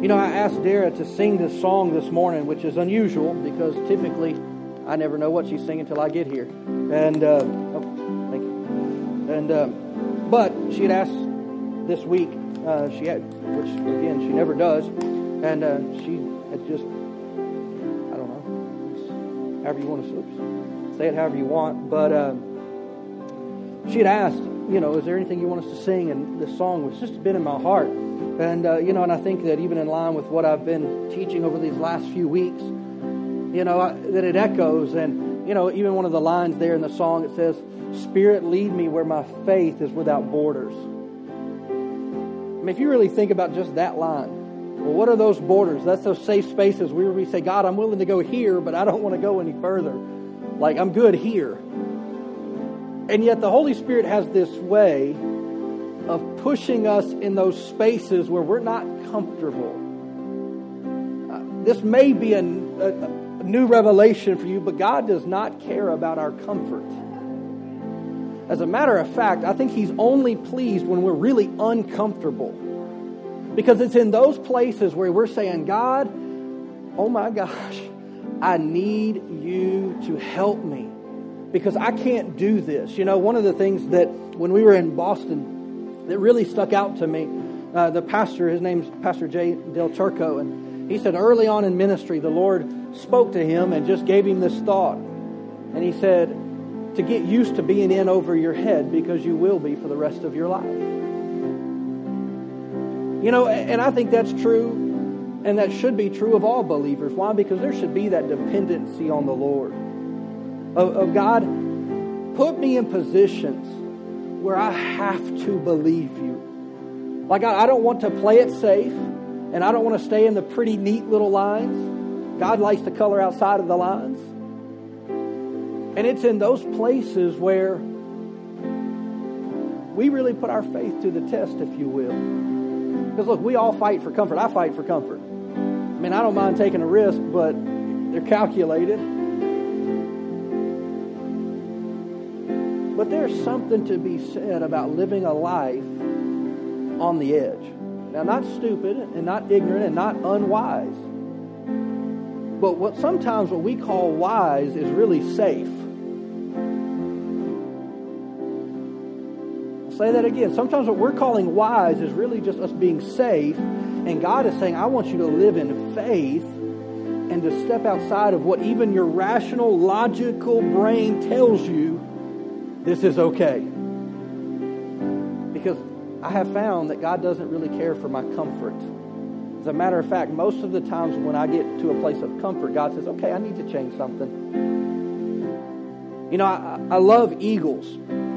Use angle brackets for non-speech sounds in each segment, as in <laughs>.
You know, I asked Dara to sing this song this morning, which is unusual because typically I never know what she's singing until I get here. And, uh, oh, thank you. And, uh, but she had asked this week, uh, she had, which again, she never does, and uh, she had just, I don't know, however you want to say it, however you want, but uh, she had asked, you know, is there anything you want us to sing? And this song was just been in my heart. And, uh, you know, and I think that even in line with what I've been teaching over these last few weeks, you know, I, that it echoes. And, you know, even one of the lines there in the song, it says, Spirit, lead me where my faith is without borders. I mean, if you really think about just that line, well, what are those borders? That's those safe spaces where we say, God, I'm willing to go here, but I don't want to go any further. Like, I'm good here. And yet the Holy Spirit has this way pushing us in those spaces where we're not comfortable. Uh, this may be a, a, a new revelation for you, but God does not care about our comfort. As a matter of fact, I think He's only pleased when we're really uncomfortable. Because it's in those places where we're saying, God, oh my gosh, I need you to help me because I can't do this. You know, one of the things that when we were in Boston, that really stuck out to me. Uh, the pastor, his name's Pastor Jay Del Turco, and he said early on in ministry, the Lord spoke to him and just gave him this thought. And he said, to get used to being in over your head because you will be for the rest of your life. You know, and I think that's true, and that should be true of all believers. Why? Because there should be that dependency on the Lord. Of, of God, put me in positions where I have to believe you. Like, I, I don't want to play it safe, and I don't want to stay in the pretty, neat little lines. God likes to color outside of the lines. And it's in those places where we really put our faith to the test, if you will. Because look, we all fight for comfort. I fight for comfort. I mean, I don't mind taking a risk, but they're calculated. But there's something to be said about living a life on the edge. Now, not stupid and not ignorant and not unwise. But what sometimes what we call wise is really safe. I'll say that again. Sometimes what we're calling wise is really just us being safe. And God is saying, I want you to live in faith and to step outside of what even your rational, logical brain tells you this is okay. Because I have found that God doesn't really care for my comfort. As a matter of fact, most of the times when I get to a place of comfort, God says, okay, I need to change something. You know, I, I love eagles.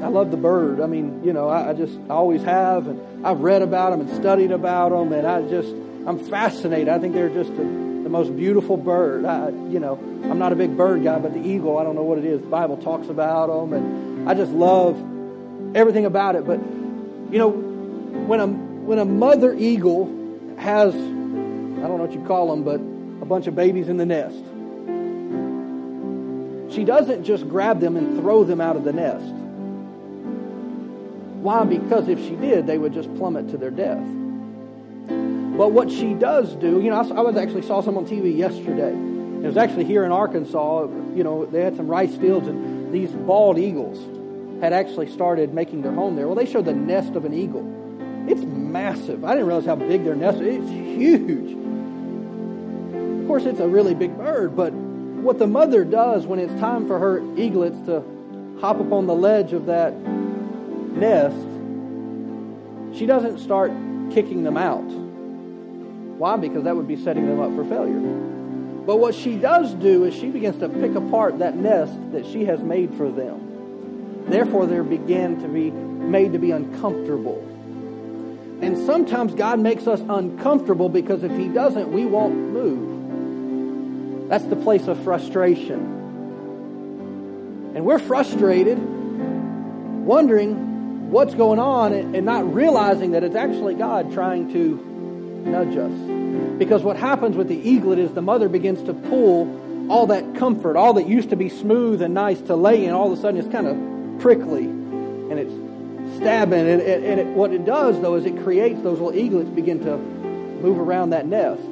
I love the bird. I mean, you know, I, I just I always have, and I've read about them and studied about them, and I just I'm fascinated. I think they're just a, the most beautiful bird. I, you know, I'm not a big bird guy, but the eagle, I don't know what it is. The Bible talks about them, and I just love everything about it. But you know, when a when a mother eagle has I don't know what you call them, but a bunch of babies in the nest, she doesn't just grab them and throw them out of the nest. Why? Because if she did, they would just plummet to their death. But what she does do, you know, I, was actually saw some on TV yesterday. It was actually here in Arkansas. You know, they had some rice fields, and these bald eagles had actually started making their home there. Well, they showed the nest of an eagle. It's massive. I didn't realize how big their nest is. It's huge. Of course, it's a really big bird, but what the mother does when it's time for her eaglets to hop up on the ledge of that nest, she doesn't start kicking them out. Why? Because that would be setting them up for failure. But what she does do is she begins to pick apart that nest that she has made for them. Therefore, they begin to be made to be uncomfortable. And sometimes God makes us uncomfortable because if He doesn't, we won't move. That's the place of frustration. And we're frustrated, wondering what's going on and not realizing that it's actually God trying to nudge us. Because what happens with the eaglet is the mother begins to pull all that comfort, all that used to be smooth and nice to lay in, all of a sudden it's kind of prickly and it's stabbing. And, and it, what it does, though, is it creates those little eaglets begin to move around that nest.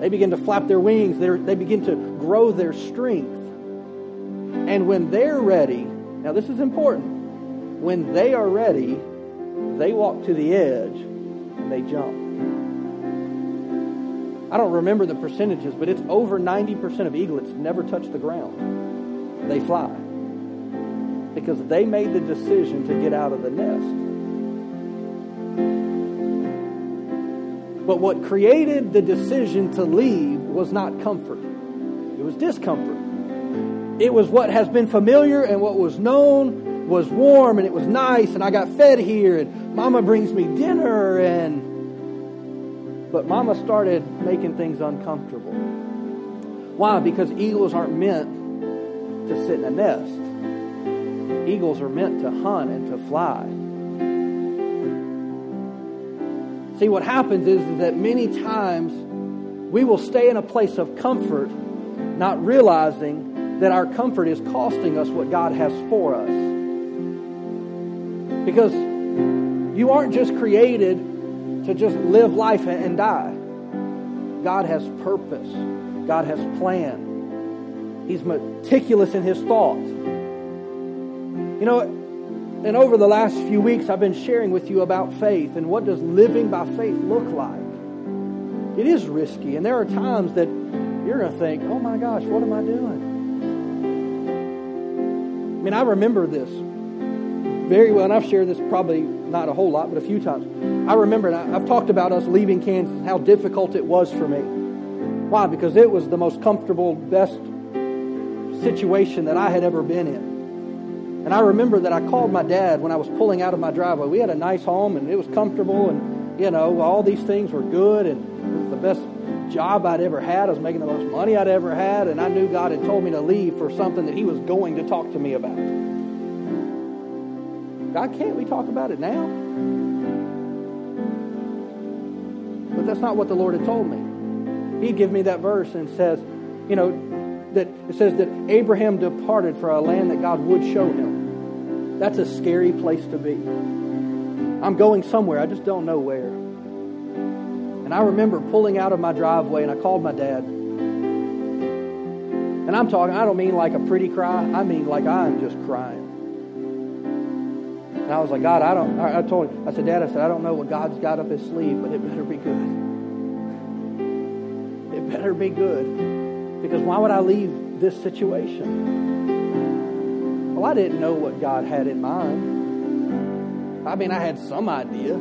They begin to flap their wings. They're, they begin to grow their strength. And when they're ready, now this is important, when they are ready, they walk to the edge and they jump. I don't remember the percentages, but it's over 90% of eaglets never touch the ground. They fly. Because they made the decision to get out of the nest. But what created the decision to leave was not comfort, it was discomfort. It was what has been familiar and what was known was warm and it was nice and I got fed here and mama brings me dinner and but mama started making things uncomfortable. Why? Because eagles aren't meant to sit in a nest. Eagles are meant to hunt and to fly. See, what happens is, that many times we will stay in a place of comfort, not realizing that our comfort is costing us what God has for us. Because you aren't just created to just live life and die. God has purpose. God has plan. He's meticulous in his thoughts. You know, and over the last few weeks, I've been sharing with you about faith and what does living by faith look like. It is risky, and there are times that you're going to think, oh my gosh, what am I doing? I mean, I remember this very well, and I've shared this probably not a whole lot, but a few times. I remember, and I've talked about us leaving Kansas, how difficult it was for me. Why? Because it was the most comfortable, best situation that I had ever been in. And I remember that I called my dad when I was pulling out of my driveway. We had a nice home and it was comfortable and, you know, all these things were good and it was the best job I'd ever had. I was making the most money I'd ever had and I knew God had told me to leave for something that He was going to talk to me about. God, can't we talk about it now? But that's not what the Lord had told me. He'd give me that verse and says, you know, that it says that Abraham departed for a land that God would show him. That's a scary place to be. I'm going somewhere, I just don't know where. And I remember pulling out of my driveway and I called my dad. And I'm talking, I don't mean like a pretty cry, I mean like I'm just crying. And I was like, God, I don't, I told him, I said, Dad, I said, I don't know what God's got up his sleeve, but it better be good. It better be good. Because why would I leave this situation? Well, I didn't know what God had in mind. I mean, I had some idea,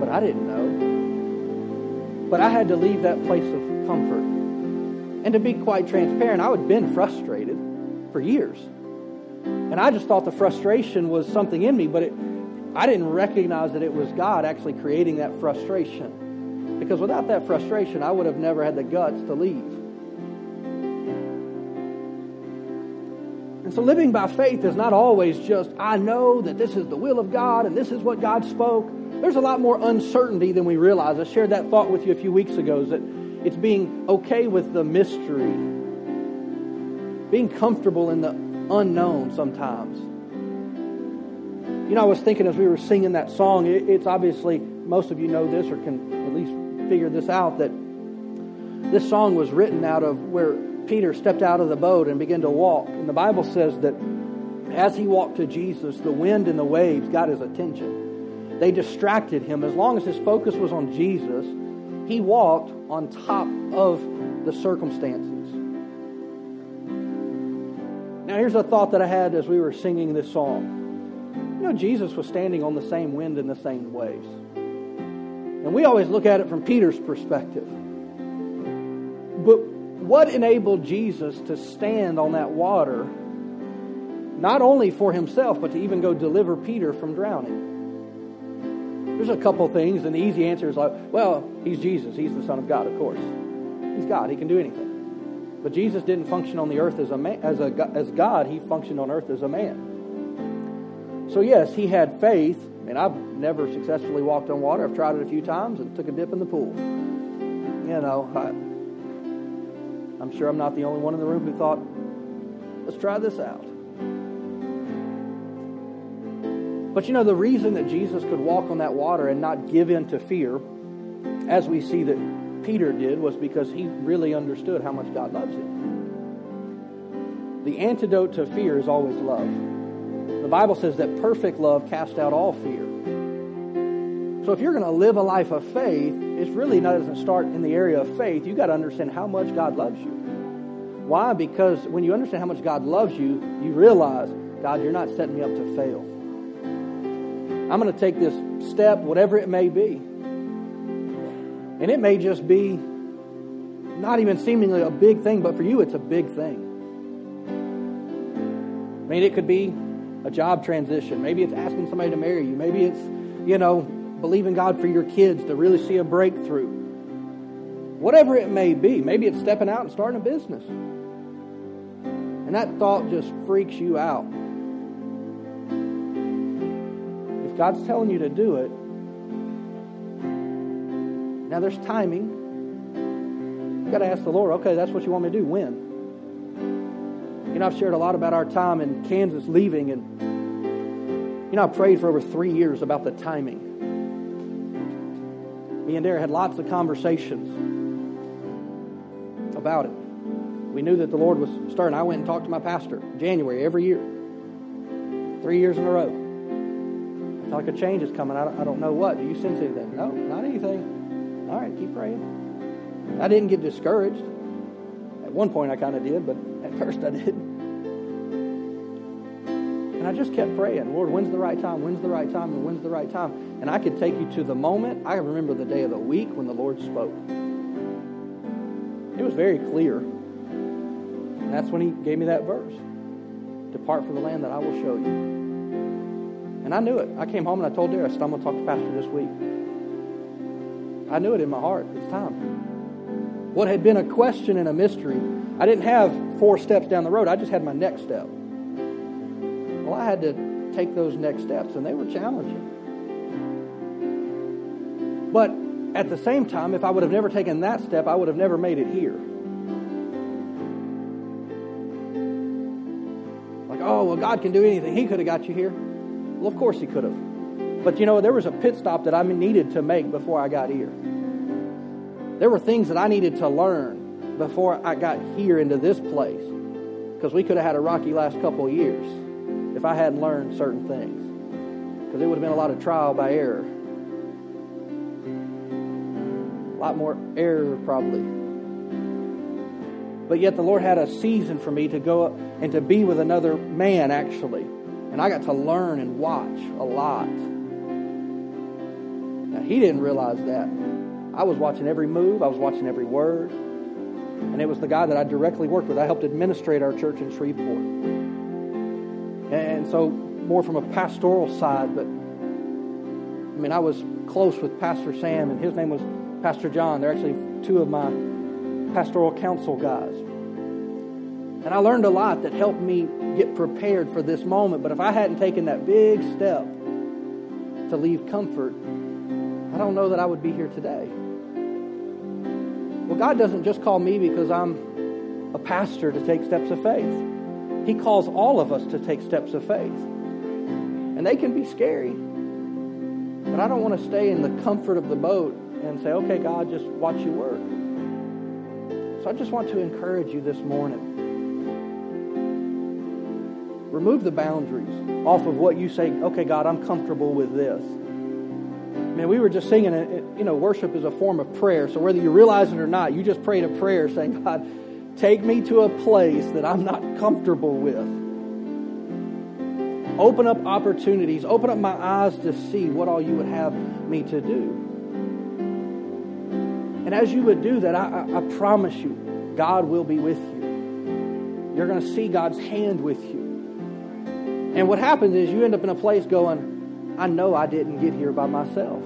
but I didn't know. But I had to leave that place of comfort. And to be quite transparent, I had been frustrated for years. And I just thought the frustration was something in me, but it, I didn't recognize that it was God actually creating that frustration. Because without that frustration, I would have never had the guts to leave. And so living by faith is not always just, I know that this is the will of God and this is what God spoke. There's a lot more uncertainty than we realize. I shared that thought with you a few weeks ago is that it's being okay with the mystery, being comfortable in the unknown sometimes. You know, I was thinking as we were singing that song, it's obviously, most of you know this or can at least figure this out that this song was written out of where Peter stepped out of the boat and began to walk. And the Bible says that as he walked to Jesus, the wind and the waves got his attention. They distracted him. As long as his focus was on Jesus, he walked on top of the circumstances. Here's a thought that I had as we were singing this song. You know, Jesus was standing on the same wind and the same waves. And we always look at it from Peter's perspective. But what enabled Jesus to stand on that water, not only for himself, but to even go deliver Peter from drowning? There's a couple things, and the easy answer is like, well, he's Jesus. He's the Son of God, of course. He's God. He can do anything. But Jesus didn't function on the earth as a man, as a as God. He functioned on earth as a man. So yes, he had faith mean, I've never successfully walked on water. I've tried it a few times and took a dip in the pool. You know, I, I'm sure I'm not the only one in the room who thought, let's try this out. But you know, the reason that Jesus could walk on that water and not give in to fear as we see that Peter did, was because he really understood how much God loves him. The antidote to fear is always love. The Bible says that perfect love casts out all fear. So if you're going to live a life of faith, it really not doesn't start in the area of faith. You've got to understand how much God loves you. Why? Because when you understand how much God loves you, you realize, God, you're not setting me up to fail. I'm going to take this step, whatever it may be. And it may just be not even seemingly a big thing, but for you, it's a big thing. I mean, it could be a job transition. Maybe it's asking somebody to marry you. Maybe it's, you know, believing God for your kids to really see a breakthrough. Whatever it may be. Maybe it's stepping out and starting a business. And that thought just freaks you out. If God's telling you to do it, now there's timing. You've got to ask the Lord, okay, that's what you want me to do. When? You know, I've shared a lot about our time in Kansas leaving, and you know, I prayed for over three years about the timing. Me and Dara had lots of conversations about it. We knew that the Lord was starting. I went and talked to my pastor January every year, three years in a row. I feel like a change is coming. I don't, I don't know what. Do you sense anything? No, not anything. All right, keep praying. I didn't get discouraged. At one point, I kind of did, but at first, I didn't. And I just kept praying, Lord, when's the right time? When's the right time? And when's the right time? And I could take you to the moment. I remember the day of the week when the Lord spoke. It was very clear. And that's when He gave me that verse Depart from the land that I will show you. And I knew it. I came home and I told Dara, I said, I'm going to talk to Pastor this week. I knew it in my heart. It's time. What had been a question and a mystery, I didn't have four steps down the road. I just had my next step. Well, I had to take those next steps, and they were challenging. But at the same time, if I would have never taken that step, I would have never made it here. Like, oh, well, God can do anything. He could have got you here. Well, of course He could have. But you know, there was a pit stop that I needed to make before I got here. There were things that I needed to learn before I got here into this place. Because we could have had a rocky last couple of years if I hadn't learned certain things. Because it would have been a lot of trial by error. A lot more error, probably. But yet the Lord had a season for me to go up and to be with another man, actually. And I got to learn and watch a lot. He didn't realize that. I was watching every move, I was watching every word. And it was the guy that I directly worked with. I helped administrate our church in Shreveport. And so, more from a pastoral side, but I mean, I was close with Pastor Sam, and his name was Pastor John. They're actually two of my pastoral council guys. And I learned a lot that helped me get prepared for this moment. But if I hadn't taken that big step to leave comfort, I don't know that I would be here today. Well, God doesn't just call me because I'm a pastor to take steps of faith. He calls all of us to take steps of faith. And they can be scary. But I don't want to stay in the comfort of the boat and say, okay, God, just watch you work. So I just want to encourage you this morning. Remove the boundaries off of what you say, okay, God, I'm comfortable with this. Man, we were just singing, you know, worship is a form of prayer. So whether you realize it or not, you just prayed a prayer saying, God, Take me to a place that I'm not comfortable with. Open up opportunities. Open up my eyes to see what all you would have me to do. And as you would do that, I, I, I promise you, God will be with you. You're going to see God's hand with you. And what happens is you end up in a place going, I know I didn't get here by myself.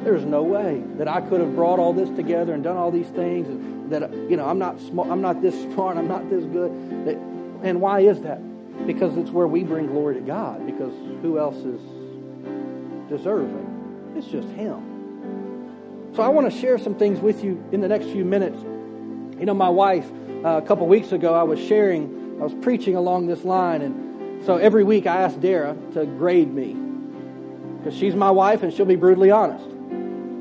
There's no way that I could have brought all this together and done all these things. That you know, I'm not smart. I'm not this <laughs> smart. I'm not this good. That, and why is that? Because it's where we bring glory to God. Because who else is deserving? It's just Him. So I want to share some things with you in the next few minutes. You know, my wife uh, a couple weeks ago, I was sharing, I was preaching along this line, and so every week I asked Dara to grade me because she's my wife and she'll be brutally honest.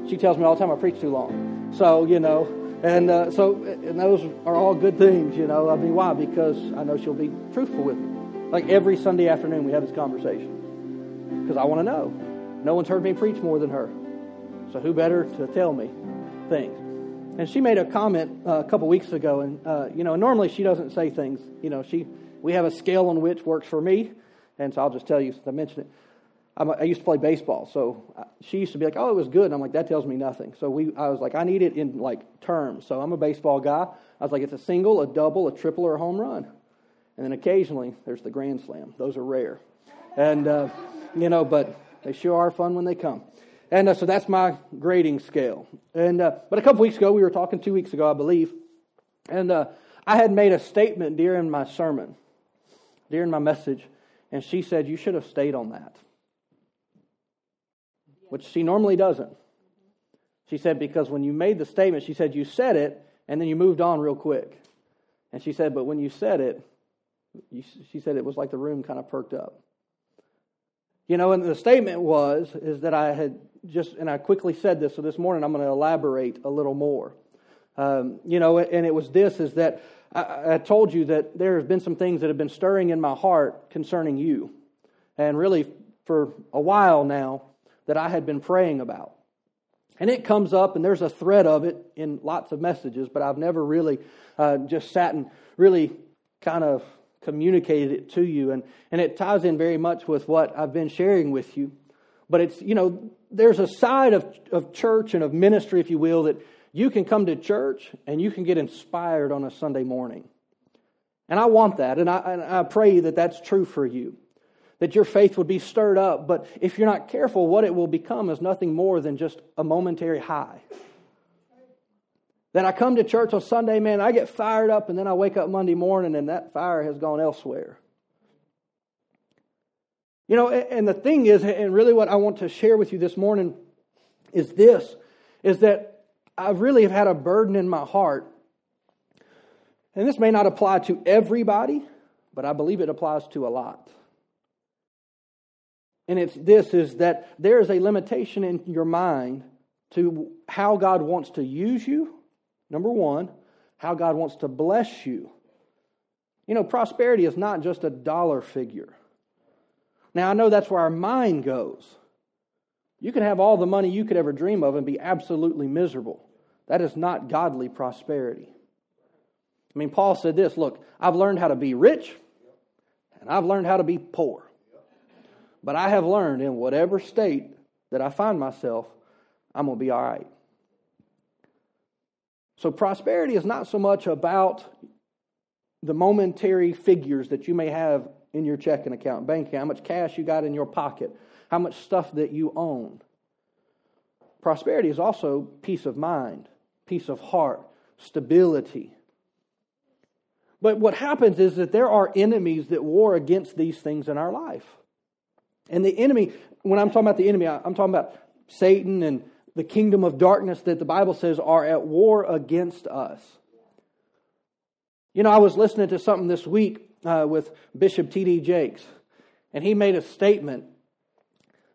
She tells me all the time I preach too long. So, you know, and uh, so, and those are all good things, you know. I mean, why? Because I know she'll be truthful with me. Like every Sunday afternoon, we have this conversation because I want to know. No one's heard me preach more than her. So, who better to tell me things? And she made a comment uh, a couple weeks ago, and uh, you know, normally she doesn't say things. You know, she we have a scale on which works for me, and so I'll just tell you since I mentioned it. I used to play baseball, so uh, she used to be like, "Oh, it was good," and I'm like, "That tells me nothing." So we, I was like, "I need it in like terms." So I'm a baseball guy. I was like, "It's a single, a double, a triple, or a home run," and then occasionally there's the grand slam. Those are rare, and uh, you know, but they sure are fun when they come. And uh, so that's my grading scale. And uh, but a couple weeks ago, we were talking two weeks ago, I believe, and uh, I had made a statement during my sermon, during my message, and she said, "You should have stayed on that." Which she normally doesn't. She said, because when you made the statement, she said, you said it, and then you moved on real quick. And she said, but when you said it, you, she said it was like the room kind of perked up. You know, and the statement was, is that I had just, and I quickly said this, so this morning I'm going to elaborate a little more. Um, you know, and it was this, is that I, I told you that there have been some things that have been stirring in my heart concerning you. And really, for a while now, that I had been praying about. And it comes up, and there's a thread of it in lots of messages, but I've never really uh, just sat and really kind of communicated it to you. And, and it ties in very much with what I've been sharing with you. But it's, you know, there's a side of, of church and of ministry, if you will, that you can come to church and you can get inspired on a Sunday morning. And I want that, and I, and I pray that that's true for you that your faith would be stirred up. But if you're not careful, what it will become is nothing more than just a momentary high. That I come to church on Sunday, man, I get fired up, and then I wake up Monday morning and that fire has gone elsewhere. You know, and the thing is, and really what I want to share with you this morning is this, is that I really have had a burden in my heart. And this may not apply to everybody, but I believe it applies to a lot. And it's this is that there is a limitation in your mind to how God wants to use you, number one, how God wants to bless you. You know, prosperity is not just a dollar figure. Now, I know that's where our mind goes. You can have all the money you could ever dream of and be absolutely miserable. That is not godly prosperity. I mean, Paul said this look, I've learned how to be rich, and I've learned how to be poor. But I have learned in whatever state that I find myself, I'm going to be all right. So, prosperity is not so much about the momentary figures that you may have in your checking account, bank account, how much cash you got in your pocket, how much stuff that you own. Prosperity is also peace of mind, peace of heart, stability. But what happens is that there are enemies that war against these things in our life. And the enemy, when I'm talking about the enemy, I'm talking about Satan and the kingdom of darkness that the Bible says are at war against us. You know, I was listening to something this week uh, with Bishop T.D. Jakes, and he made a statement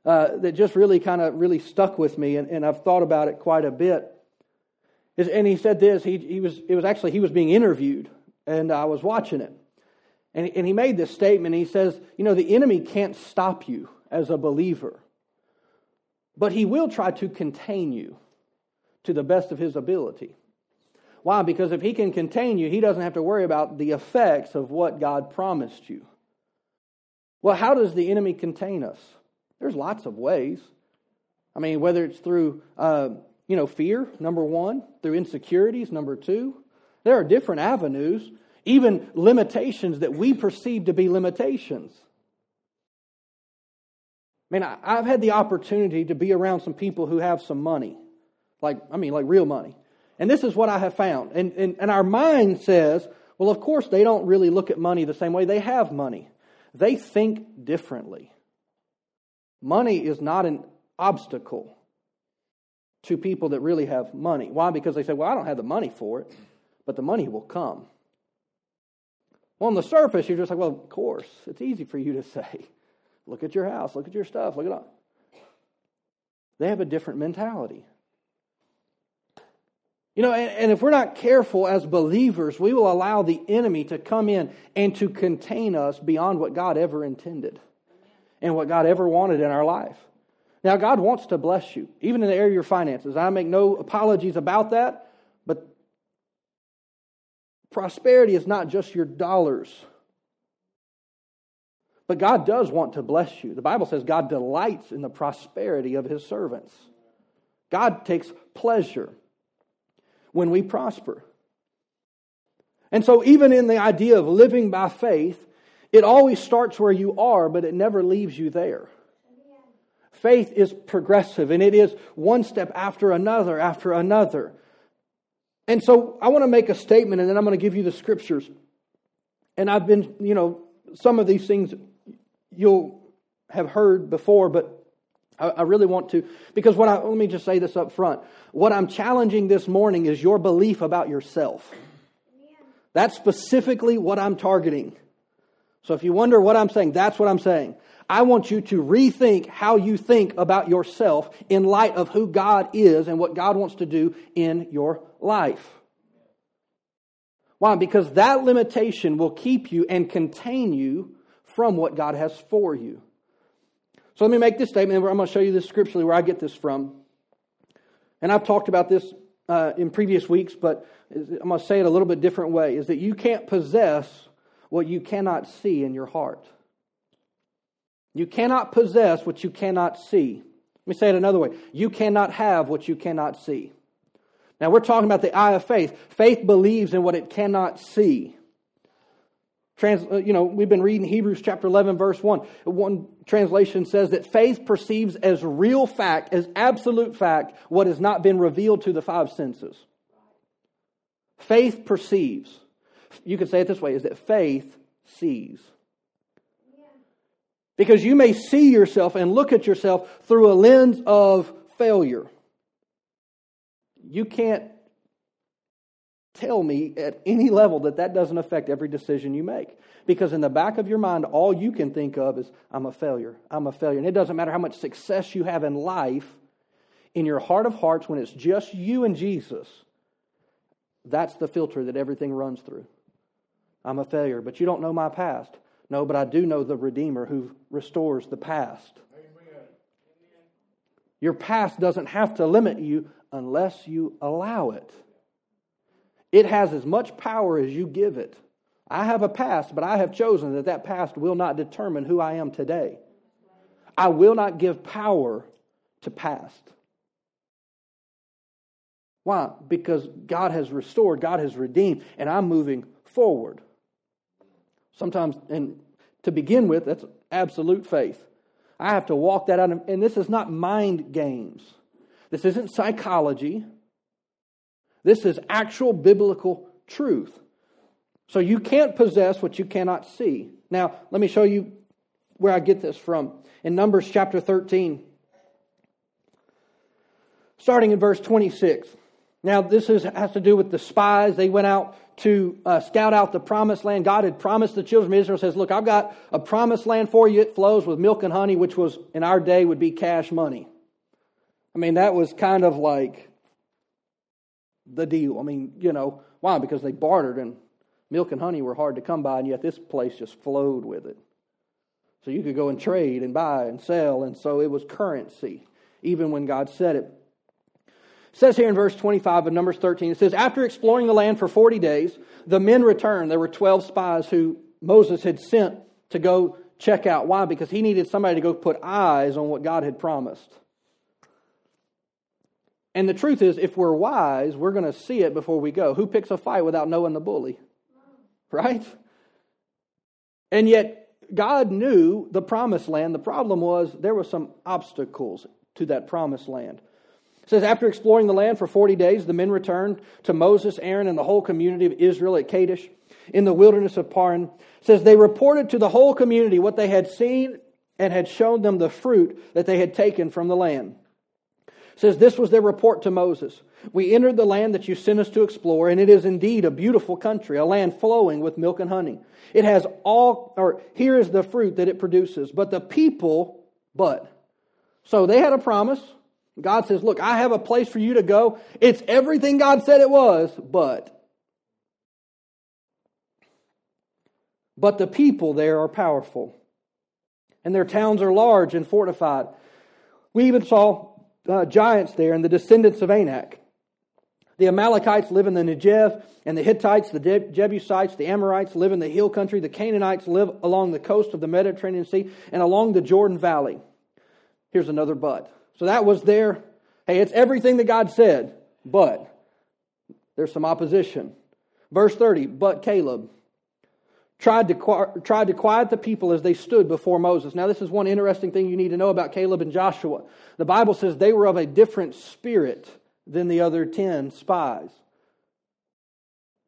uh, that just really kind of really stuck with me, and, and, I've thought about it quite a bit. And he said this. He, he was it was actually he was being interviewed, and I was watching it. And, and he made this statement. He says, You know, the enemy can't stop you as a believer, but he will try to contain you to the best of his ability. Why? Because if he can contain you, he doesn't have to worry about the effects of what God promised you. Well, how does the enemy contain us? There's lots of ways. I mean, whether it's through, uh, you know, fear, number one, through insecurities, number two. There are different avenues even limitations that we perceive to be limitations. I mean, I've had the opportunity to be around some people who have some money. Like, I mean, like real money. And this is what I have found. And, and, and our mind says, well, of course, they don't really look at money the same way. They have money, they think differently. Money is not an obstacle to people that really have money. Why? Because they say, well, I don't have the money for it, but the money will come. Well, on the surface, you're just like, well, of course, it's easy for you to say. Look at your house, look at your stuff, look at all. They have a different mentality. You know, and, and if we're not careful as believers, we will allow the enemy to come in and to contain us beyond what God ever intended and what God ever wanted in our life. Now, God wants to bless you, even in the area of your finances. I make no apologies about that, prosperity is not just your dollars. But God does want to bless you. The Bible says God delights in the prosperity of his servants. God takes pleasure when we prosper. And so, even in the idea of living by faith, it always starts where you are, but it never leaves you there. Faith is progressive and it is one step after another after another. And so I want to make a statement and then I'm going to give you the scriptures. And I've been, you know, some of these things you'll have heard before, but I, really want to, because what I, let me just say this up front. What I'm challenging this morning is your belief about yourself. That's specifically what I'm targeting. So if you wonder what I'm saying, that's what I'm saying. I want you to rethink how you think about yourself in light of who God is and what God wants to do in your life. Why? Because that limitation will keep you and contain you from what God has for you. So let me make this statement, I'm going to show you this scripturally where I get this from. And I've talked about this uh, in previous weeks, but I'm going to say it a little bit different way is that you can't possess what you cannot see in your heart. You cannot possess what you cannot see. Let me say it another way. You cannot have what you cannot see. Now, we're talking about the eye of faith. Faith believes in what it cannot see. Trans, uh, you know, we've been reading Hebrews chapter 11, verse 1. One translation says that faith perceives as real fact, as absolute fact, what has not been revealed to the five senses. Faith perceives. You could say it this way is that faith sees. Because you may see yourself and look at yourself through a lens of failure. You can't tell me at any level that that doesn't affect every decision you make. Because in the back of your mind, all you can think of is, I'm a failure. I'm a failure. And it doesn't matter how much success you have in life, in your heart of hearts, when it's just you and Jesus, that's the filter that everything runs through. I'm a failure, but you don't know my past. No, but I do know the Redeemer who restores the past. Amen. Your past doesn't have to limit you unless you allow it. It has as much power as you give it. I have a past, but I have chosen that that past will not determine who I am today. I will not give power to past. Why? Because God has restored, God has redeemed, and I'm moving forward. Sometimes, and to begin with, that's absolute faith. I have to walk that out, and this is not mind games. This isn't psychology. This is actual biblical truth. So you can't possess what you cannot see. Now, let me show you where I get this from. In Numbers chapter 13, starting in verse 26. Now, this is, has to do with the spies. They went out to uh, scout out the promised land. God had promised the children of Israel, says, Look, I've got a promised land for you. It flows with milk and honey, which was in our day would be cash money. I mean, that was kind of like the deal. I mean, you know, why? Because they bartered and milk and honey were hard to come by, and yet this place just flowed with it. So you could go and trade and buy and sell, and so it was currency, even when God said it. It says here in verse 25 of Numbers 13, it says, After exploring the land for 40 days, the men returned. There were 12 spies who Moses had sent to go check out. Why? Because he needed somebody to go put eyes on what God had promised. And the truth is, if we're wise, we're going to see it before we go. Who picks a fight without knowing the bully? Right? And yet, God knew the promised land. The problem was there were some obstacles to that promised land. It says, After exploring the land for 40 days, the men returned to Moses, Aaron, and the whole community of Israel at Kadesh in the wilderness of Paran. It says, They reported to the whole community what they had seen and had shown them the fruit that they had taken from the land says this was their report to Moses. We entered the land that you sent us to explore, and it is indeed a beautiful country, a land flowing with milk and honey. It has all, or here is the fruit that it produces, but the people, but. So they had a promise, God says, Look, I have a place for you to go. It's everything God said it was, but. But the people there are powerful, and their towns are large and fortified. We even saw uh, giants there and the descendants of Anak. The Amalekites live in the Negev, and the Hittites, the Jebusites, the Amorites live in the hill country. The Canaanites live along the coast of the Mediterranean Sea and along the Jordan Valley. Here's another but. So that was their, hey, it's everything that God said, but there's some opposition. Verse 30, but Caleb tried to, tried to quiet the people as they stood before Moses. Now, this is one interesting thing you need to know about Caleb and Joshua. The Bible says they were of a different spirit than the other 10 spies.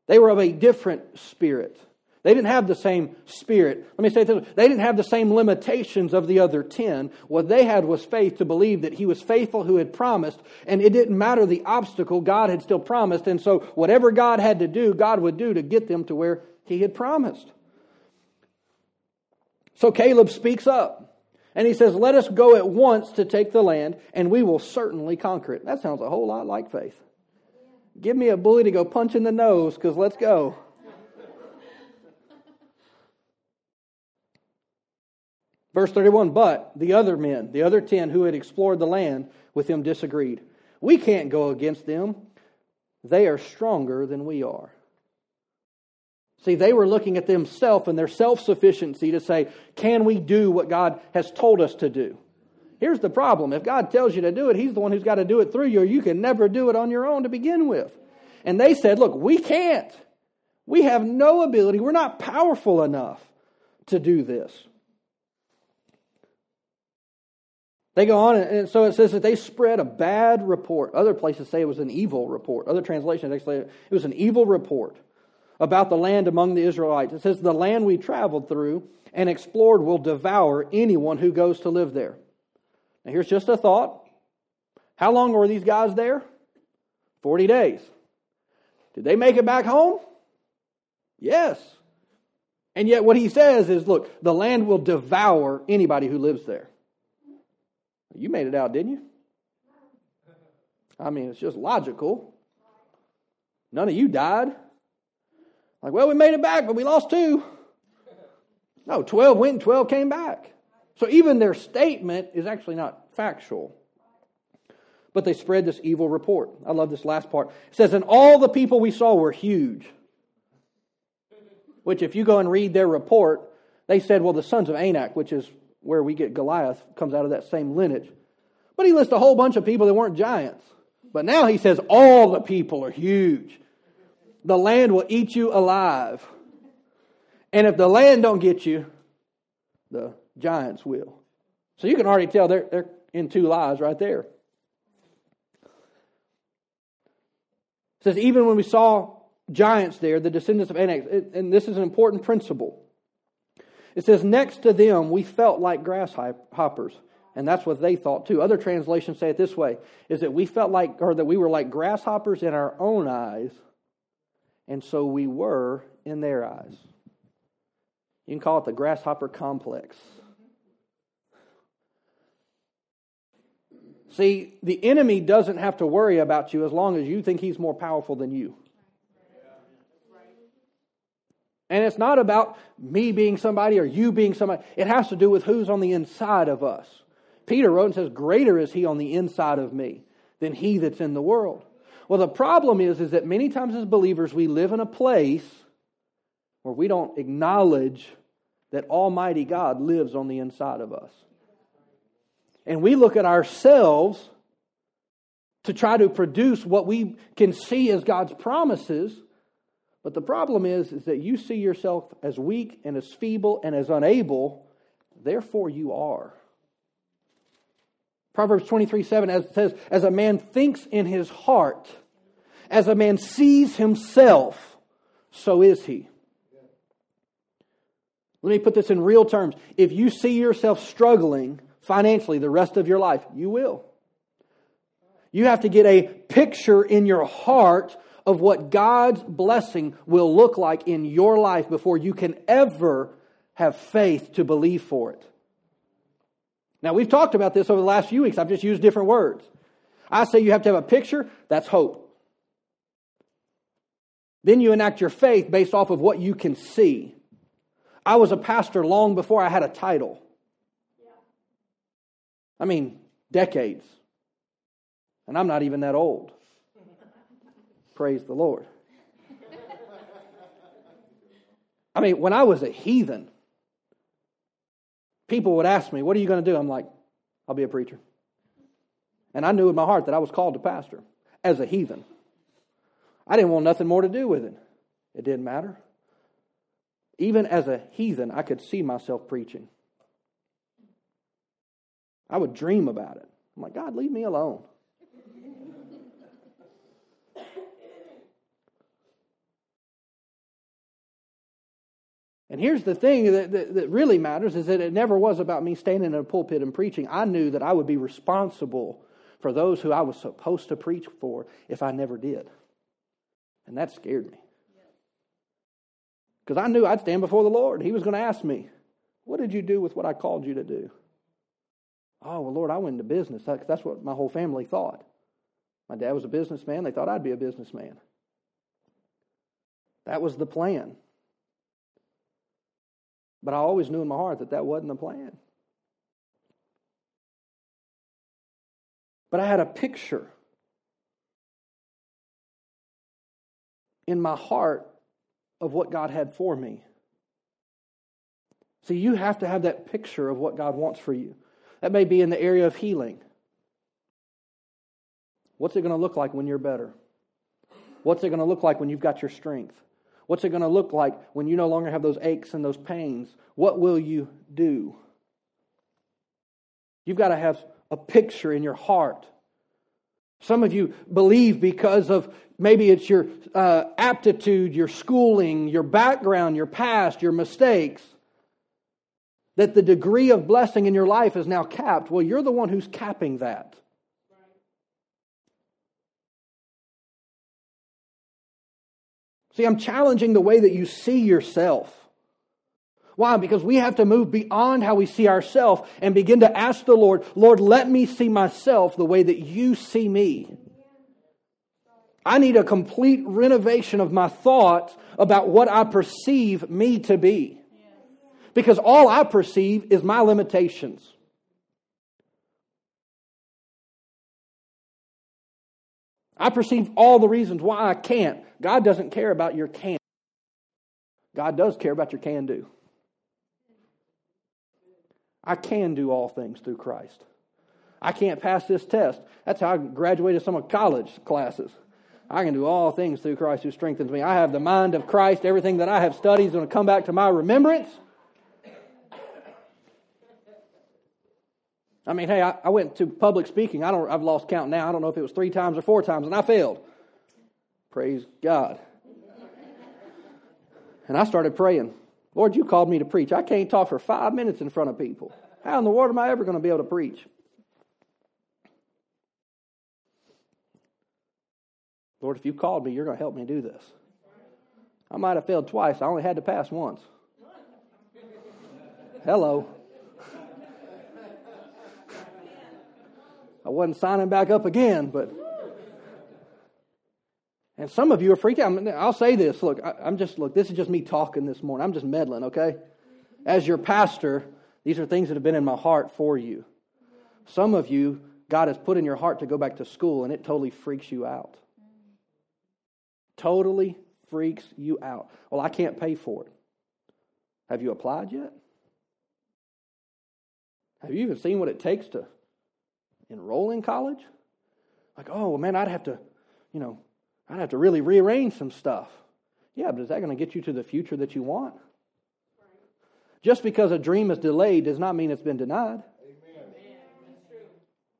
They were of a different spirit. They didn't have the same spirit. Let me say this they didn't have the same limitations of the other 10. What they had was faith to believe that he was faithful who had promised, and it didn't matter the obstacle, God had still promised. And so, whatever God had to do, God would do to get them to where he had promised. So Caleb speaks up. And he says, Let us go at once to take the land, and we will certainly conquer it. That sounds a whole lot like faith. Give me a bully to go punch in the nose, because let's go. Verse 31 But the other men, the other ten who had explored the land with him, disagreed. We can't go against them. They are stronger than we are. See, they were looking at themselves and their self sufficiency to say, can we do what God has told us to do? Here's the problem if God tells you to do it, He's the one who's got to do it through you, or you can never do it on your own to begin with. And they said, look, we can't. We have no ability. We're not powerful enough to do this. They go on, and so it says that they spread a bad report. Other places say it was an evil report. Other translations actually it was an evil report about the land among the Israelites. It says, The land we traveled through and explored will devour anyone who goes to live there. Now, here's just a thought. How long were these guys there? 40 days. Did they make it back home? Yes. And yet, what he says is look, the land will devour anybody who lives there. You made it out, didn't you? I mean, it's just logical. None of you died. Like, well, we made it back, but we lost two. No, 12 went and 12 came back. So even their statement is actually not factual. But they spread this evil report. I love this last part. It says, And all the people we saw were huge. Which, if you go and read their report, they said, Well, the sons of Anak, which is where we get Goliath, comes out of that same lineage. But he lists a whole bunch of people that weren't giants. But now he says, All the people are huge the land will eat you alive. And if the land don't get you, the giants will. So you can already tell they're, they're in two lies right there. It says, even when we saw giants there, the descendants of Anak, and this is an important principle. It says, next to them, we felt like grasshoppers. And that's what they thought too. Other translations say it this way is that we felt like, or that we were like grasshoppers in our own eyes and so we were in their eyes. You can call it the grasshopper complex. See, the enemy doesn't have to worry about you as long as you think he's more powerful than you. And it's not about me being somebody or you being somebody. It has to do with who's on the inside of us. Peter wrote and says, Greater is he on the inside of me than he that's in the world. Well, the problem is, is that many times as believers, we live in a place where we don't acknowledge that Almighty God lives on the inside of us. And we look at ourselves to try to produce what we can see as God's promises. But the problem is, is that you see yourself as weak and as feeble and as unable, therefore you are. Proverbs 23 7 as says, As a man thinks in his heart, as a man sees himself, so is he. Let me put this in real terms. If you see yourself struggling financially the rest of your life, you will. You have to get a picture in your heart of what God's blessing will look like in your life before you can ever have faith to believe for it. Now, we've talked about this over the last few weeks. I've just used different words. I say you have to have a picture, that's hope. Then you enact your faith based off of what you can see. I was a pastor long before I had a title. I mean, decades. And I'm not even that old. Praise the Lord. I mean, when I was a heathen, people would ask me, What are you going to do? I'm like, I'll be a preacher. And I knew in my heart that I was called to pastor as a heathen. I didn't want nothing more to do with it. It didn't matter. Even as a heathen, I could see myself preaching. I would dream about it. I'm like, God, leave me alone. And here's the thing that, that, that, really matters is that it never was about me standing in a pulpit and preaching. I knew that I would be responsible for those who I was supposed to preach for if I never did. And that scared me. Because I knew I'd stand before the Lord. He was going to ask me, What did you do with what I called you to do? Oh, well, Lord, I went into business. That's what my whole family thought. My dad was a businessman. They thought I'd be a businessman. That was the plan. But I always knew in my heart that that wasn't the plan. But I had a picture in my heart of what God had for me. See, you have to have that picture of what God wants for you. That may be in the area of healing. What's it going to look like when you're better? What's it going to look like when you've got your strength? What's it going to look like when you no longer have those aches and those pains? What will you do? You've got to have a picture in your heart. Some of you believe because of maybe it's your uh, aptitude, your schooling, your background, your past, your mistakes, that the degree of blessing in your life is now capped. Well, you're the one who's capping that. See, I'm challenging the way that you see yourself. Why? Because we have to move beyond how we see ourselves and begin to ask the Lord, Lord, let me see myself the way that you see me. I need a complete renovation of my thoughts about what I perceive me to be. Because all I perceive is my limitations. I perceive all the reasons why I can't. God doesn't care about your can't. God does care about your can do. I can do all things through Christ. I can't pass this test. That's how I graduated some of college classes. I can do all things through Christ who strengthens me. I have the mind of Christ. Everything that I have studied is going to come back to my remembrance. I mean, hey, I, I, went to public speaking. I don't, I've lost count now. I don't know if it was three times or four times, and I failed. Praise God. And I started praying. Lord, you called me to preach. I can't talk for five minutes in front of people. How in the world am I ever going to be able to preach? Lord, if you called me, you're going to help me do this. I might have failed twice. I only had to pass once. Hello. I wasn't signing back up again, but. And some of you are freaked out. I'll say this. Look, I'm just, look, this is just me talking this morning. I'm just meddling, okay? As your pastor, these are things that have been in my heart for you. Some of you, God has put in your heart to go back to school, and it totally freaks you out. Totally freaks you out. Well, I can't pay for it. Have you applied yet? Have you even seen what it takes to enroll in college? Like, oh, well, man, I'd have to, you know, I'd have to really rearrange some stuff. Yeah, but is that going to get you to the future that you want? Just because a dream is delayed does not mean it's been denied.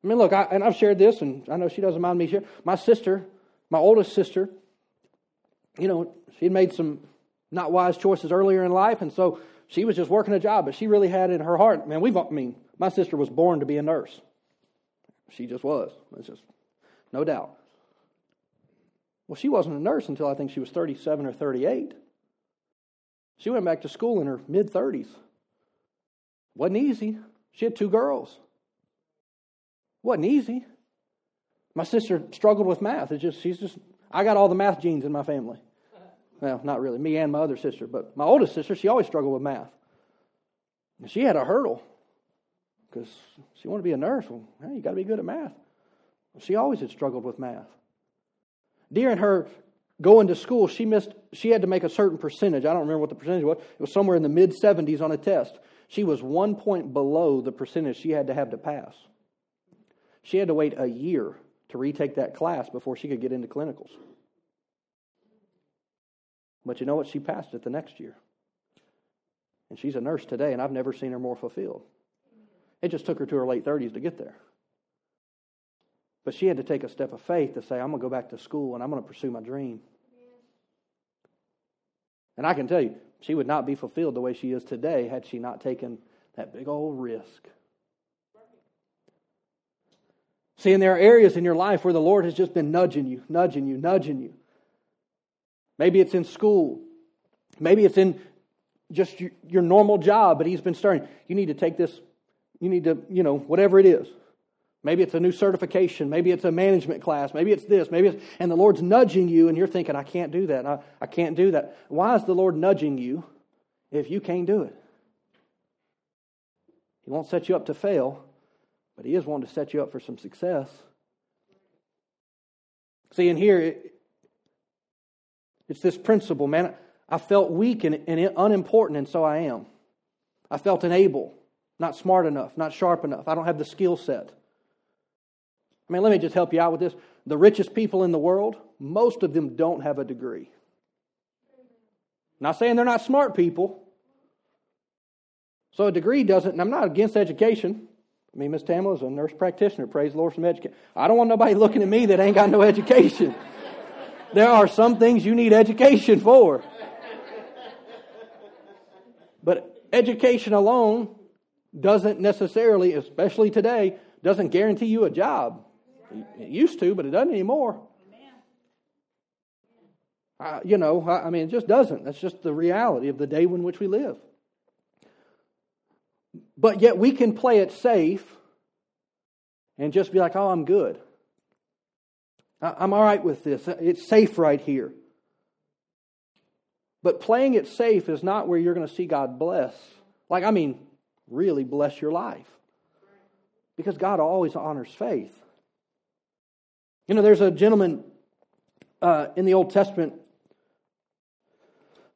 I mean, look, I, and I've shared this, and I know she doesn't mind me sharing. My sister, my oldest sister, you know, she'd made some not wise choices earlier in life, and so she was just working a job, but she really had in her heart, man, we've, I mean, my sister was born to be a nurse. She just was. It's just no doubt. Well, she wasn't a nurse until I think she was 37 or 38. She went back to school in her mid 30s. Wasn't easy. She had two girls. Wasn't easy. My sister struggled with math. It's just she's just I got all the math genes in my family. Well, not really, me and my other sister, but my oldest sister, she always struggled with math. And she had a hurdle because she wanted to be a nurse. Well, hey, you got to be good at math. She always had struggled with math. During her going to school, she missed. She had to make a certain percentage. I don't remember what the percentage was. It was somewhere in the mid 70s on a test. She was one point below the percentage she had to have to pass. She had to wait a year to retake that class before she could get into clinicals. But you know what? She passed it the next year. And she's a nurse today, and I've never seen her more fulfilled. It just took her to her late 30s to get there. But she had to take a step of faith to say, I'm going to go back to school and I'm going to pursue my dream. And I can tell you, she would not be fulfilled the way she is today had she not taken that big old risk. See, and there are areas in your life where the Lord has just been nudging you, nudging you, nudging you. Maybe it's in school. Maybe it's in just your, your normal job, but He's been starting. You need to take this, you need to, you know, whatever it is. Maybe it's a new certification. Maybe it's a management class. Maybe it's this. Maybe it's, and the Lord's nudging you, and you're thinking, I can't do that. I, I can't do that. Why is the Lord nudging you if you can't do it? He won't set you up to fail, but He is wanting to set you up for some success. See, in here, it, it's this principle, man. I felt weak and, and unimportant, and so I am. I felt unable, not smart enough, not sharp enough. I don't have the skill set. I mean, let me just help you out with this. The richest people in the world, most of them don't have a degree. Not saying they're not smart people. So a degree doesn't, and I'm not against education. I mean, Miss Tamla is a nurse practitioner. Praise the Lord from education. I don't want nobody looking at me that ain't got no education. <laughs> there are some things you need education for. But education alone doesn't necessarily, especially today, doesn't guarantee you a job. It used to, but it doesn't anymore. Uh, you know, I, I mean, it just doesn't. That's just the reality of the day in which we live. But yet we can play it safe and just be like, oh, I'm good. I'm all right with this. It's safe right here. But playing it safe is not where you're going to see God bless. Like, I mean, really bless your life. Because God always honors faith. You know, there's a gentleman uh, in the Old Testament.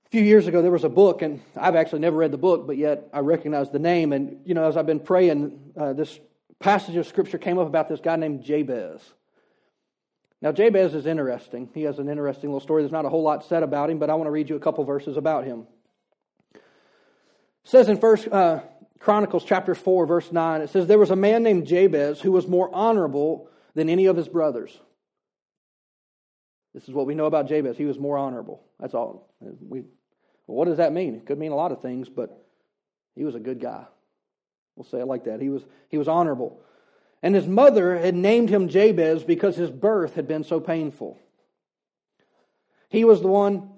A few years ago, there was a book, and I've actually never read the book, but yet I recognize the name. And, you know, as I've been praying, uh, this passage of Scripture came up about this guy named Jabez. Now, Jabez is interesting. He has an interesting little story. There's not a whole lot said about him, but I want to read you a couple verses about him. It says in First uh, Chronicles chapter 4, verse 9, it says, There was a man named Jabez who was more honorable than any of his brothers. This is what we know about Jabez. He was more honorable. That's all. We, well, what does that mean? It could mean a lot of things, but he was a good guy. We'll say it like that. He was, he was honorable. And his mother had named him Jabez because his birth had been so painful. He was the one.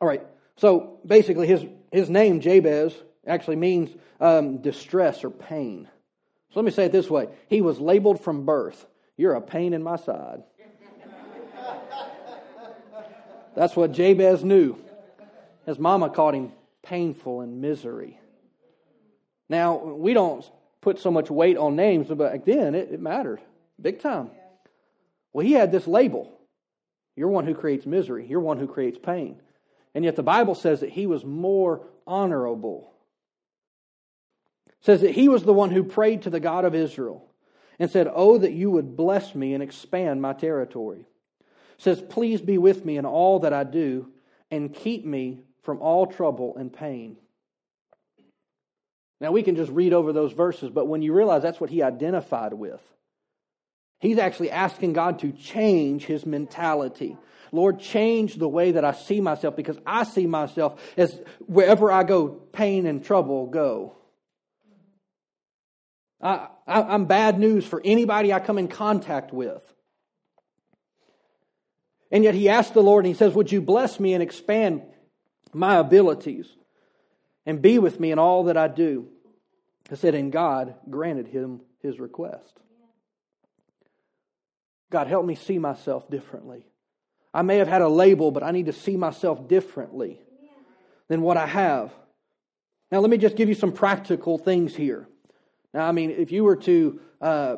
All right. So basically, his, his name, Jabez, actually means um, distress or pain. So let me say it this way He was labeled from birth. You're a pain in my side. That's what Jabez knew. His mama called him painful and misery. Now, we don't put so much weight on names, but back then it, it mattered big time. Well, he had this label You're one who creates misery, you're one who creates pain. And yet the Bible says that he was more honorable. Says that he was the one who prayed to the God of Israel and said, Oh, that you would bless me and expand my territory. It says, Please be with me in all that I do and keep me from all trouble and pain. Now, we can just read over those verses, but when you realize that's what he identified with, he's actually asking God to change his mentality. Lord, change the way that I see myself because I see myself as wherever I go, pain and trouble go. I, I, am bad news for anybody I come in contact with. And yet he asked the Lord and he says, Would you bless me and expand my abilities and be with me in all that I do? I said, and God granted him his request. God, help me see myself differently. I may have had a label, but I need to see myself differently than what I have. Now, let me just give you some practical things here. Now, I mean, if you were to, uh,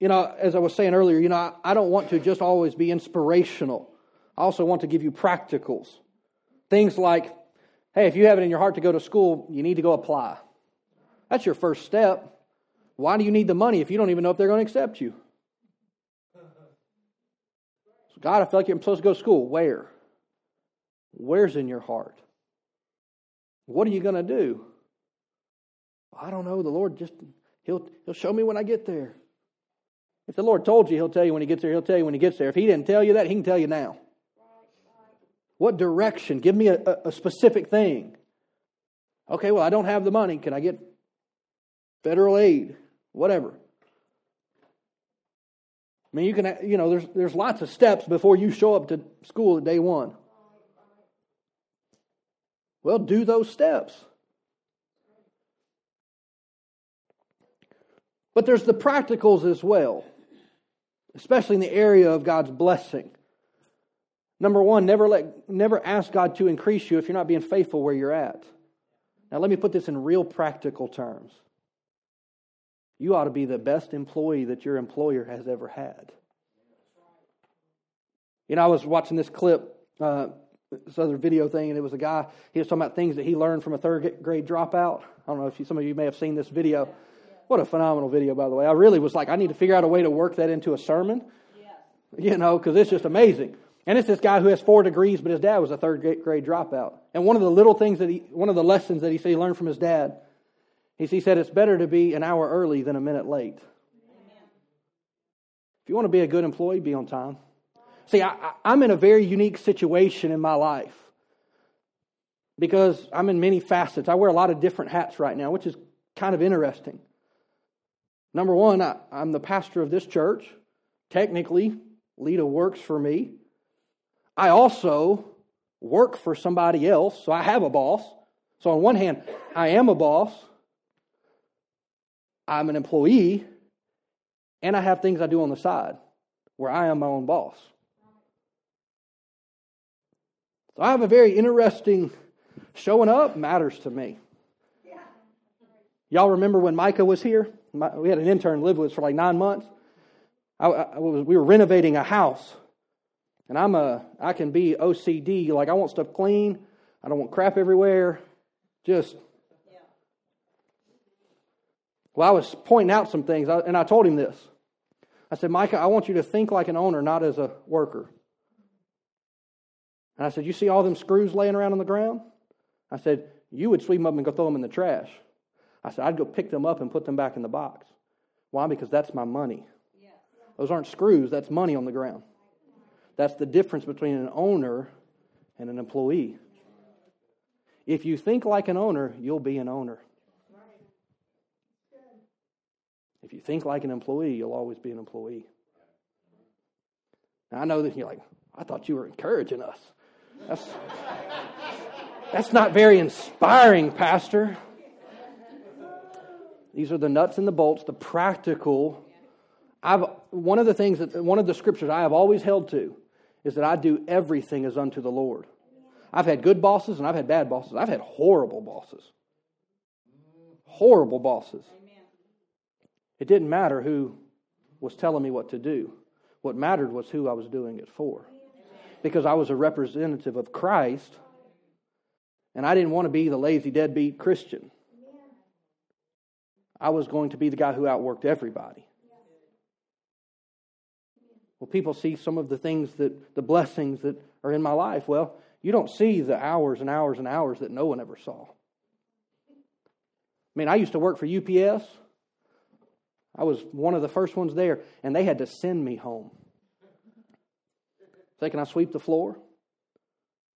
you know, as I was saying earlier, you know, I, I don't want to just always be inspirational. I also want to give you practicals. Things like, hey, if you have it in your heart to go to school, you need to go apply. That's your first step. Why do you need the money if you don't even know if they're going to accept you? So God, I feel like I'm supposed to go to school. Where? Where's in your heart? What are you going to do? I don't know. The Lord just, he'll, he'll show me when I get there. If the Lord told you, He'll tell you when He gets there. He'll tell you when He gets there. If He didn't tell you that, He can tell you now. What direction? Give me a, a specific thing. Okay, well, I don't have the money. Can I get federal aid? Whatever. I mean, you can, you know, there's, there's lots of steps before you show up to school at day one. Well, do those steps. But there's the practicals as well, especially in the area of God's blessing. Number one, never let never ask God to increase you if you're not being faithful where you're at. Now let me put this in real practical terms. You ought to be the best employee that your employer has ever had. You know, I was watching this clip, uh, this other video thing, and it was a guy, he was talking about things that he learned from a third grade dropout. I don't know if you, some of you may have seen this video. What a phenomenal video, by the way. I really was like, I need to figure out a way to work that into a sermon, you know, because it's just amazing. And it's this guy who has four degrees, but his dad was a third grade dropout. And one of the little things that he, one of the lessons that he said he learned from his dad, is he said it's better to be an hour early than a minute late. Amen. If you want to be a good employee, be on time. See, I, I'm in a very unique situation in my life because I'm in many facets. I wear a lot of different hats right now, which is kind of interesting. Number one, I, I'm the pastor of this church. Technically, Lita works for me. I also work for somebody else, so I have a boss. So, on one hand, I am a boss, I'm an employee, and I have things I do on the side where I am my own boss. So, I have a very interesting showing up matters to me. Y'all remember when Micah was here? We had an intern live with us for like nine months. I, I was, we were renovating a house and I'm a, I can be OCD. Like I want stuff clean. I don't want crap everywhere. Just. Well, I was pointing out some things, and I told him this. I said, Micah, I want you to think like an owner, not as a worker. And I said, You see all them screws laying around on the ground? I said, You would sweep them up and go throw them in the trash. I said, I'd go pick them up and put them back in the box. Why? Because that's my money. Those aren't screws, that's money on the ground. That's the difference between an owner and an employee. If you think like an owner, you'll be an owner. If you think like an employee, you'll always be an employee. Now, I know that you're like, I thought you were encouraging us. That's, that's not very inspiring, Pastor. These are the nuts and the bolts, the practical. I've, one of the things that, one of the scriptures I have always held to is that I do everything as unto the Lord. I've had good bosses and I've had bad bosses. I've had horrible bosses. Horrible bosses. It didn't matter who was telling me what to do. What mattered was who I was doing it for. Because I was a representative of Christ and I didn't want to be the lazy deadbeat Christian. I was going to be the guy who outworked everybody. Well, people see some of the things that, the blessings that are in my life. Well, you don't see the hours and hours and hours that no one ever saw. I mean, I used to work for UPS. I was one of the first ones there, and they had to send me home. Say, can I sweep the floor?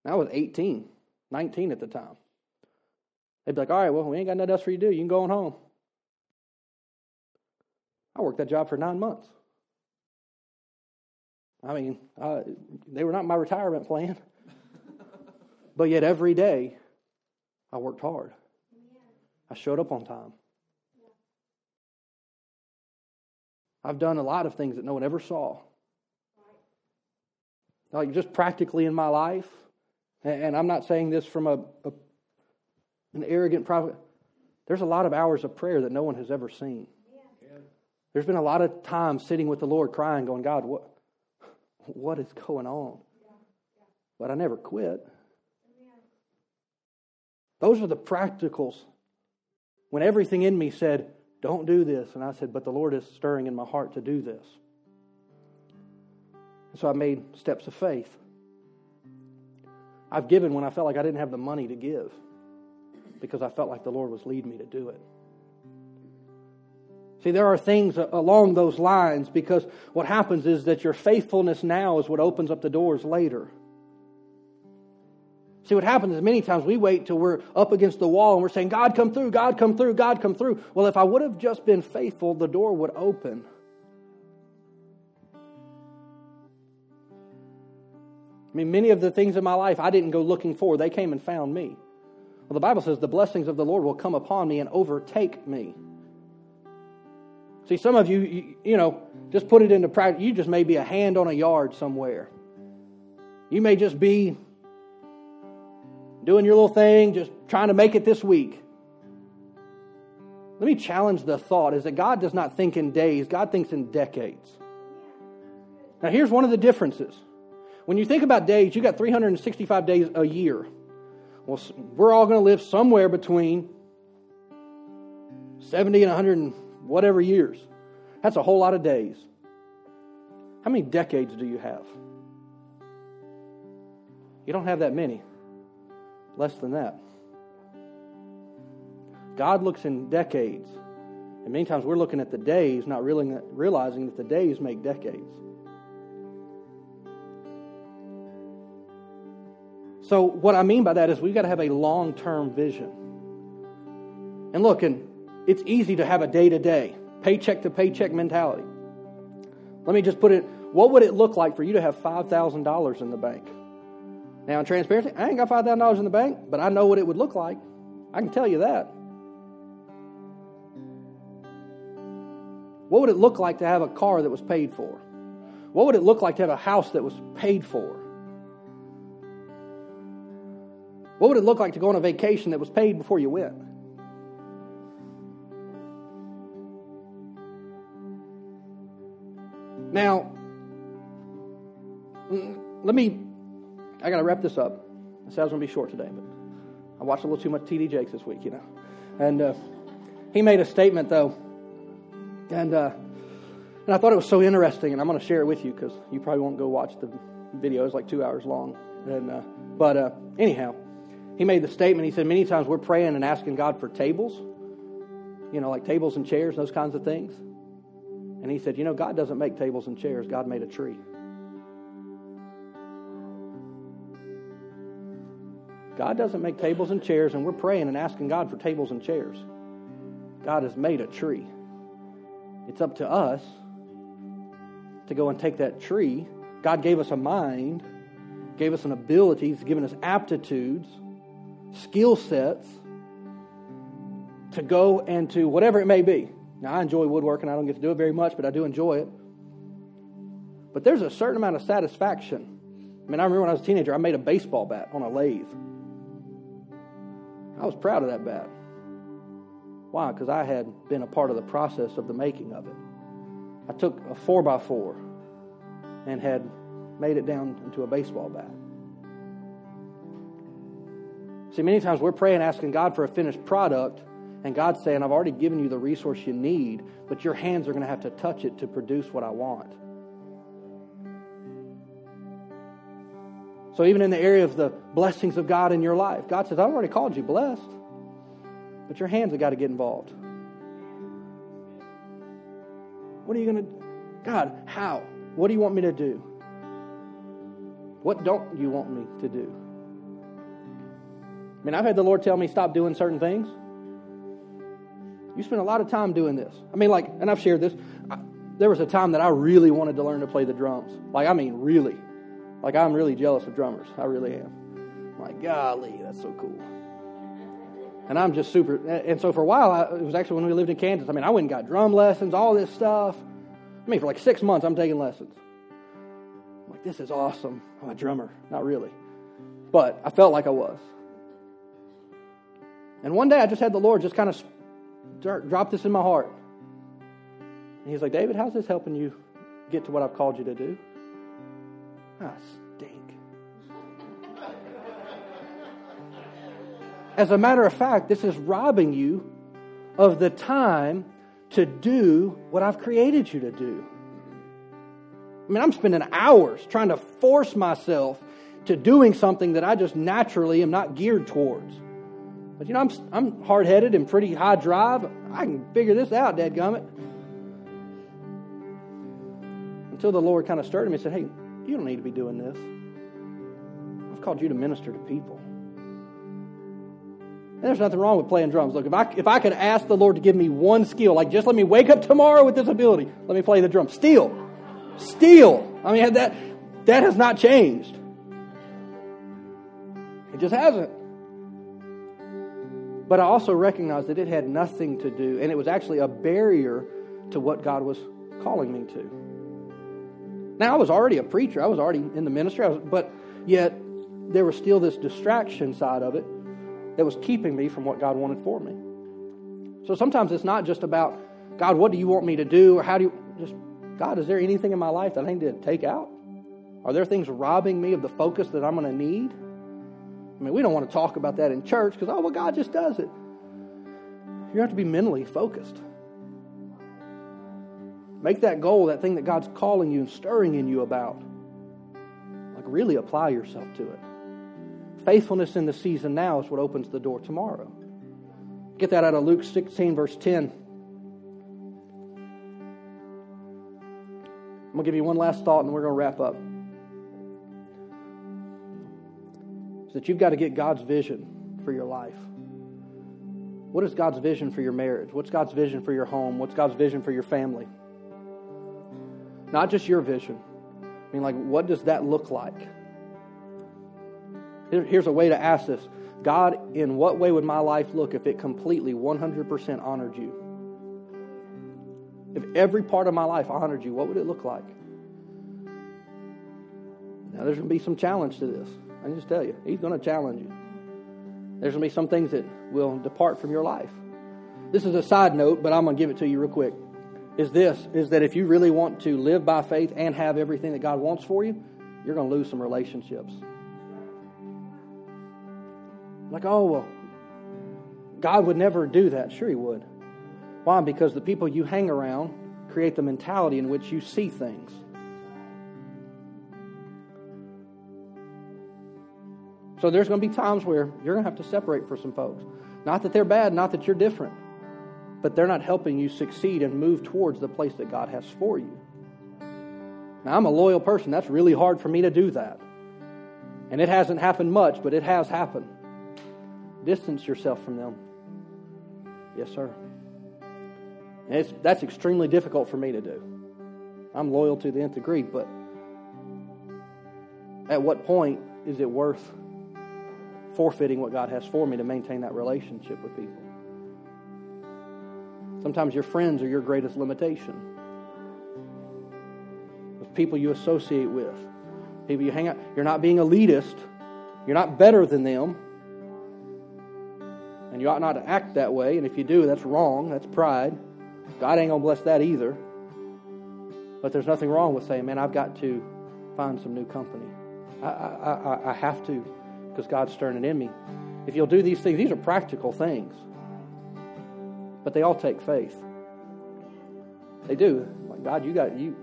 I was 18, 19 at the time. They'd be like, all right, well, we ain't got nothing else for you to do. You can go on home. I worked that job for nine months. I mean, uh, they were not my retirement plan. <laughs> but yet every day, I worked hard. I showed up on time. I've done a lot of things that no one ever saw. Like just practically in my life, and I'm not saying this from a, a an arrogant prophet. There's a lot of hours of prayer that no one has ever seen. There's been a lot of times sitting with the Lord crying, going, God, what, what is going on? But I never quit. Those are the practicals. When everything in me said, don't do this, and I said, but the Lord is stirring in my heart to do this. And so I made steps of faith. I've given when I felt like I didn't have the money to give because I felt like the Lord was leading me to do it. See, there are things along those lines because what happens is that your faithfulness now is what opens up the doors later. See, what happens is many times we wait till we're up against the wall and we're saying, God, come through, God, come through, God, come through. Well, if I would have just been faithful, the door would open. I mean, many of the things in my life I didn't go looking for, they came and found me. Well, the Bible says the blessings of the Lord will come upon me and overtake me. See, some of you, you, you know, just put it into practice. You just may be a hand on a yard somewhere. You may just be doing your little thing, just trying to make it this week. Let me challenge the thought is that God does not think in days, God thinks in decades. Now, here's one of the differences. When you think about days, you got 365 days a year. Well, we're all going to live somewhere between 70 and 100 and whatever years. That's a whole lot of days. How many decades do you have? You don't have that many. Less than that. God looks in decades. And many times we're looking at the days, not realizing that the days make decades. So, what I mean by that is we've got to have a long term vision. And look, and it's easy to have a day to day, paycheck to paycheck mentality. Let me just put it what would it look like for you to have $5,000 in the bank? Now, in transparency, I ain't got $5,000 in the bank, but I know what it would look like. I can tell you that. What would it look like to have a car that was paid for? What would it look like to have a house that was paid for? What would it look like to go on a vacation that was paid before you went? Now, let me, I got to wrap this up. I said I was going to be short today, but I watched a little too much TD Jakes this week, you know. And uh, he made a statement, though, and, uh, and I thought it was so interesting, and I'm going to share it with you because you probably won't go watch the video. It's like two hours long. And, uh, but uh, anyhow, he made the statement. He said, Many times we're praying and asking God for tables, you know, like tables and chairs, and those kinds of things. And he said, You know, God doesn't make tables and chairs, God made a tree. God doesn't make tables and chairs, and we're praying and asking God for tables and chairs. God has made a tree. It's up to us to go and take that tree. God gave us a mind, gave us an ability, He's given us aptitudes skill sets to go and to whatever it may be. Now, I enjoy woodworking. I don't get to do it very much, but I do enjoy it. But there's a certain amount of satisfaction. I mean, I remember when I was a teenager, I made a baseball bat on a lathe. I was proud of that bat. Why? Because I had been a part of the process of the making of it. I took a 4 by 4 and had made it down into a baseball bat. See, many times we're praying, asking God for a finished product, and God's saying, I've already given you the resource you need, but your hands are going to have to touch it to produce what I want. So, even in the area of the blessings of God in your life, God says, I've already called you blessed, but your hands have got to get involved. What are you going to God, how? What do you want me to do? What don't you want me to do? I mean, I've had the Lord tell me stop doing certain things. You spend a lot of time doing this. I mean, like, and I've shared this. I, there was a time that I really wanted to learn to play the drums. Like, I mean, really. Like, I'm really jealous of drummers. I really am. I'm like, golly, that's so cool. And I'm just super. And so for a while, I, it was actually when we lived in Kansas. I mean, I went and got drum lessons, all this stuff. I mean, for like six months, I'm taking lessons. I'm like, this is awesome. I'm a drummer. Not really. But I felt like I was. And one day I just had the Lord just kind of drop this in my heart. And he's like, David, how's this helping you get to what I've called you to do? I stink. As a matter of fact, this is robbing you of the time to do what I've created you to do. I mean, I'm spending hours trying to force myself to doing something that I just naturally am not geared towards. But you know, I'm, I'm hard headed and pretty high drive. I can figure this out, dadgummit. Until the Lord kind of stirred me and said, Hey, you don't need to be doing this. I've called you to minister to people. And there's nothing wrong with playing drums. Look, if I, if I could ask the Lord to give me one skill, like just let me wake up tomorrow with this ability, let me play the drum. Still, still. I mean, that, that has not changed. It just hasn't. But I also recognized that it had nothing to do, and it was actually a barrier to what God was calling me to. Now, I was already a preacher, I was already in the ministry, was, but yet there was still this distraction side of it that was keeping me from what God wanted for me. So sometimes it's not just about, God, what do you want me to do? Or how do you, just, God, is there anything in my life that I need to take out? Are there things robbing me of the focus that I'm going to need? I mean, we don't want to talk about that in church because, oh, well, God just does it. You have to be mentally focused. Make that goal, that thing that God's calling you and stirring in you about. Like, really apply yourself to it. Faithfulness in the season now is what opens the door tomorrow. Get that out of Luke 16, verse 10. I'm going to give you one last thought and we're going to wrap up. Is that you've got to get God's vision for your life. What is God's vision for your marriage? What's God's vision for your home? What's God's vision for your family? Not just your vision. I mean, like, what does that look like? Here's a way to ask this God, in what way would my life look if it completely 100% honored you? If every part of my life honored you, what would it look like? Now, there's going to be some challenge to this. I just tell you, He's going to challenge you. There's going to be some things that will depart from your life. This is a side note, but I'm going to give it to you real quick. Is this is that if you really want to live by faith and have everything that God wants for you, you're going to lose some relationships. Like, oh, well, God would never do that. Sure, He would. Why? Because the people you hang around create the mentality in which you see things. So there's going to be times where you're going to have to separate for some folks. Not that they're bad, not that you're different, but they're not helping you succeed and move towards the place that God has for you. Now, I'm a loyal person. That's really hard for me to do that. And it hasn't happened much, but it has happened. Distance yourself from them. Yes, sir. That's extremely difficult for me to do. I'm loyal to the nth degree, but at what point is it worth forfeiting what God has for me to maintain that relationship with people? Sometimes your friends are your greatest limitation. The people you associate with, people you hang out, you're not being elitist, you're not better than them. And you ought not to act that way. And if you do, that's wrong. That's pride. God ain't going to bless that either. But there's nothing wrong with saying, man, I've got to find some new company. I, I, I, I have to because God's stirring it in me. If you'll do these things, these are practical things. But they all take faith. They do. Like, God, you got, you,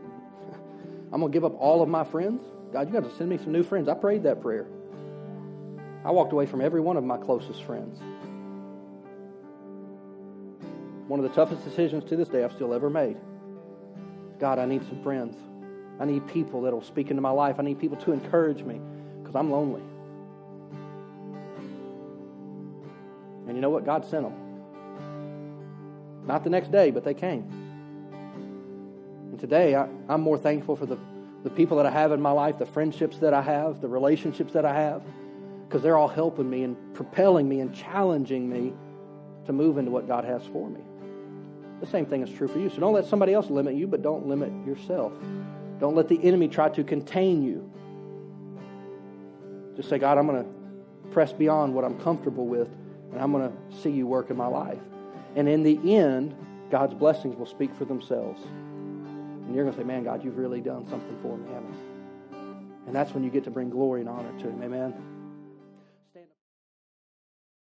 <laughs> I'm to give up all of my friends. God, you got to send me some new friends. I prayed that prayer. I walked away from every one of my closest friends. One of the toughest decisions to this day I've still ever made. God, I need some friends. I need people that will speak into my life. I need people to encourage me because I'm lonely. And you know what? God sent them. Not the next day, but they came. And today, I, am more thankful for the, the people that I have in my life, the friendships that I have, the relationships that I have, because they're all helping me and propelling me and challenging me to move into what God has for me. the same thing is true for you. So don't let somebody else limit you, but don't limit yourself. Don't let the enemy try to contain you. Just say, God, I'm going to press beyond what I'm comfortable with, and I'm going to see you work in my life. And in the end, God's blessings will speak for themselves. And you're going to say, Man, God, you've really done something for me, haven't you? And that's when you get to bring glory and honor to Him. Amen.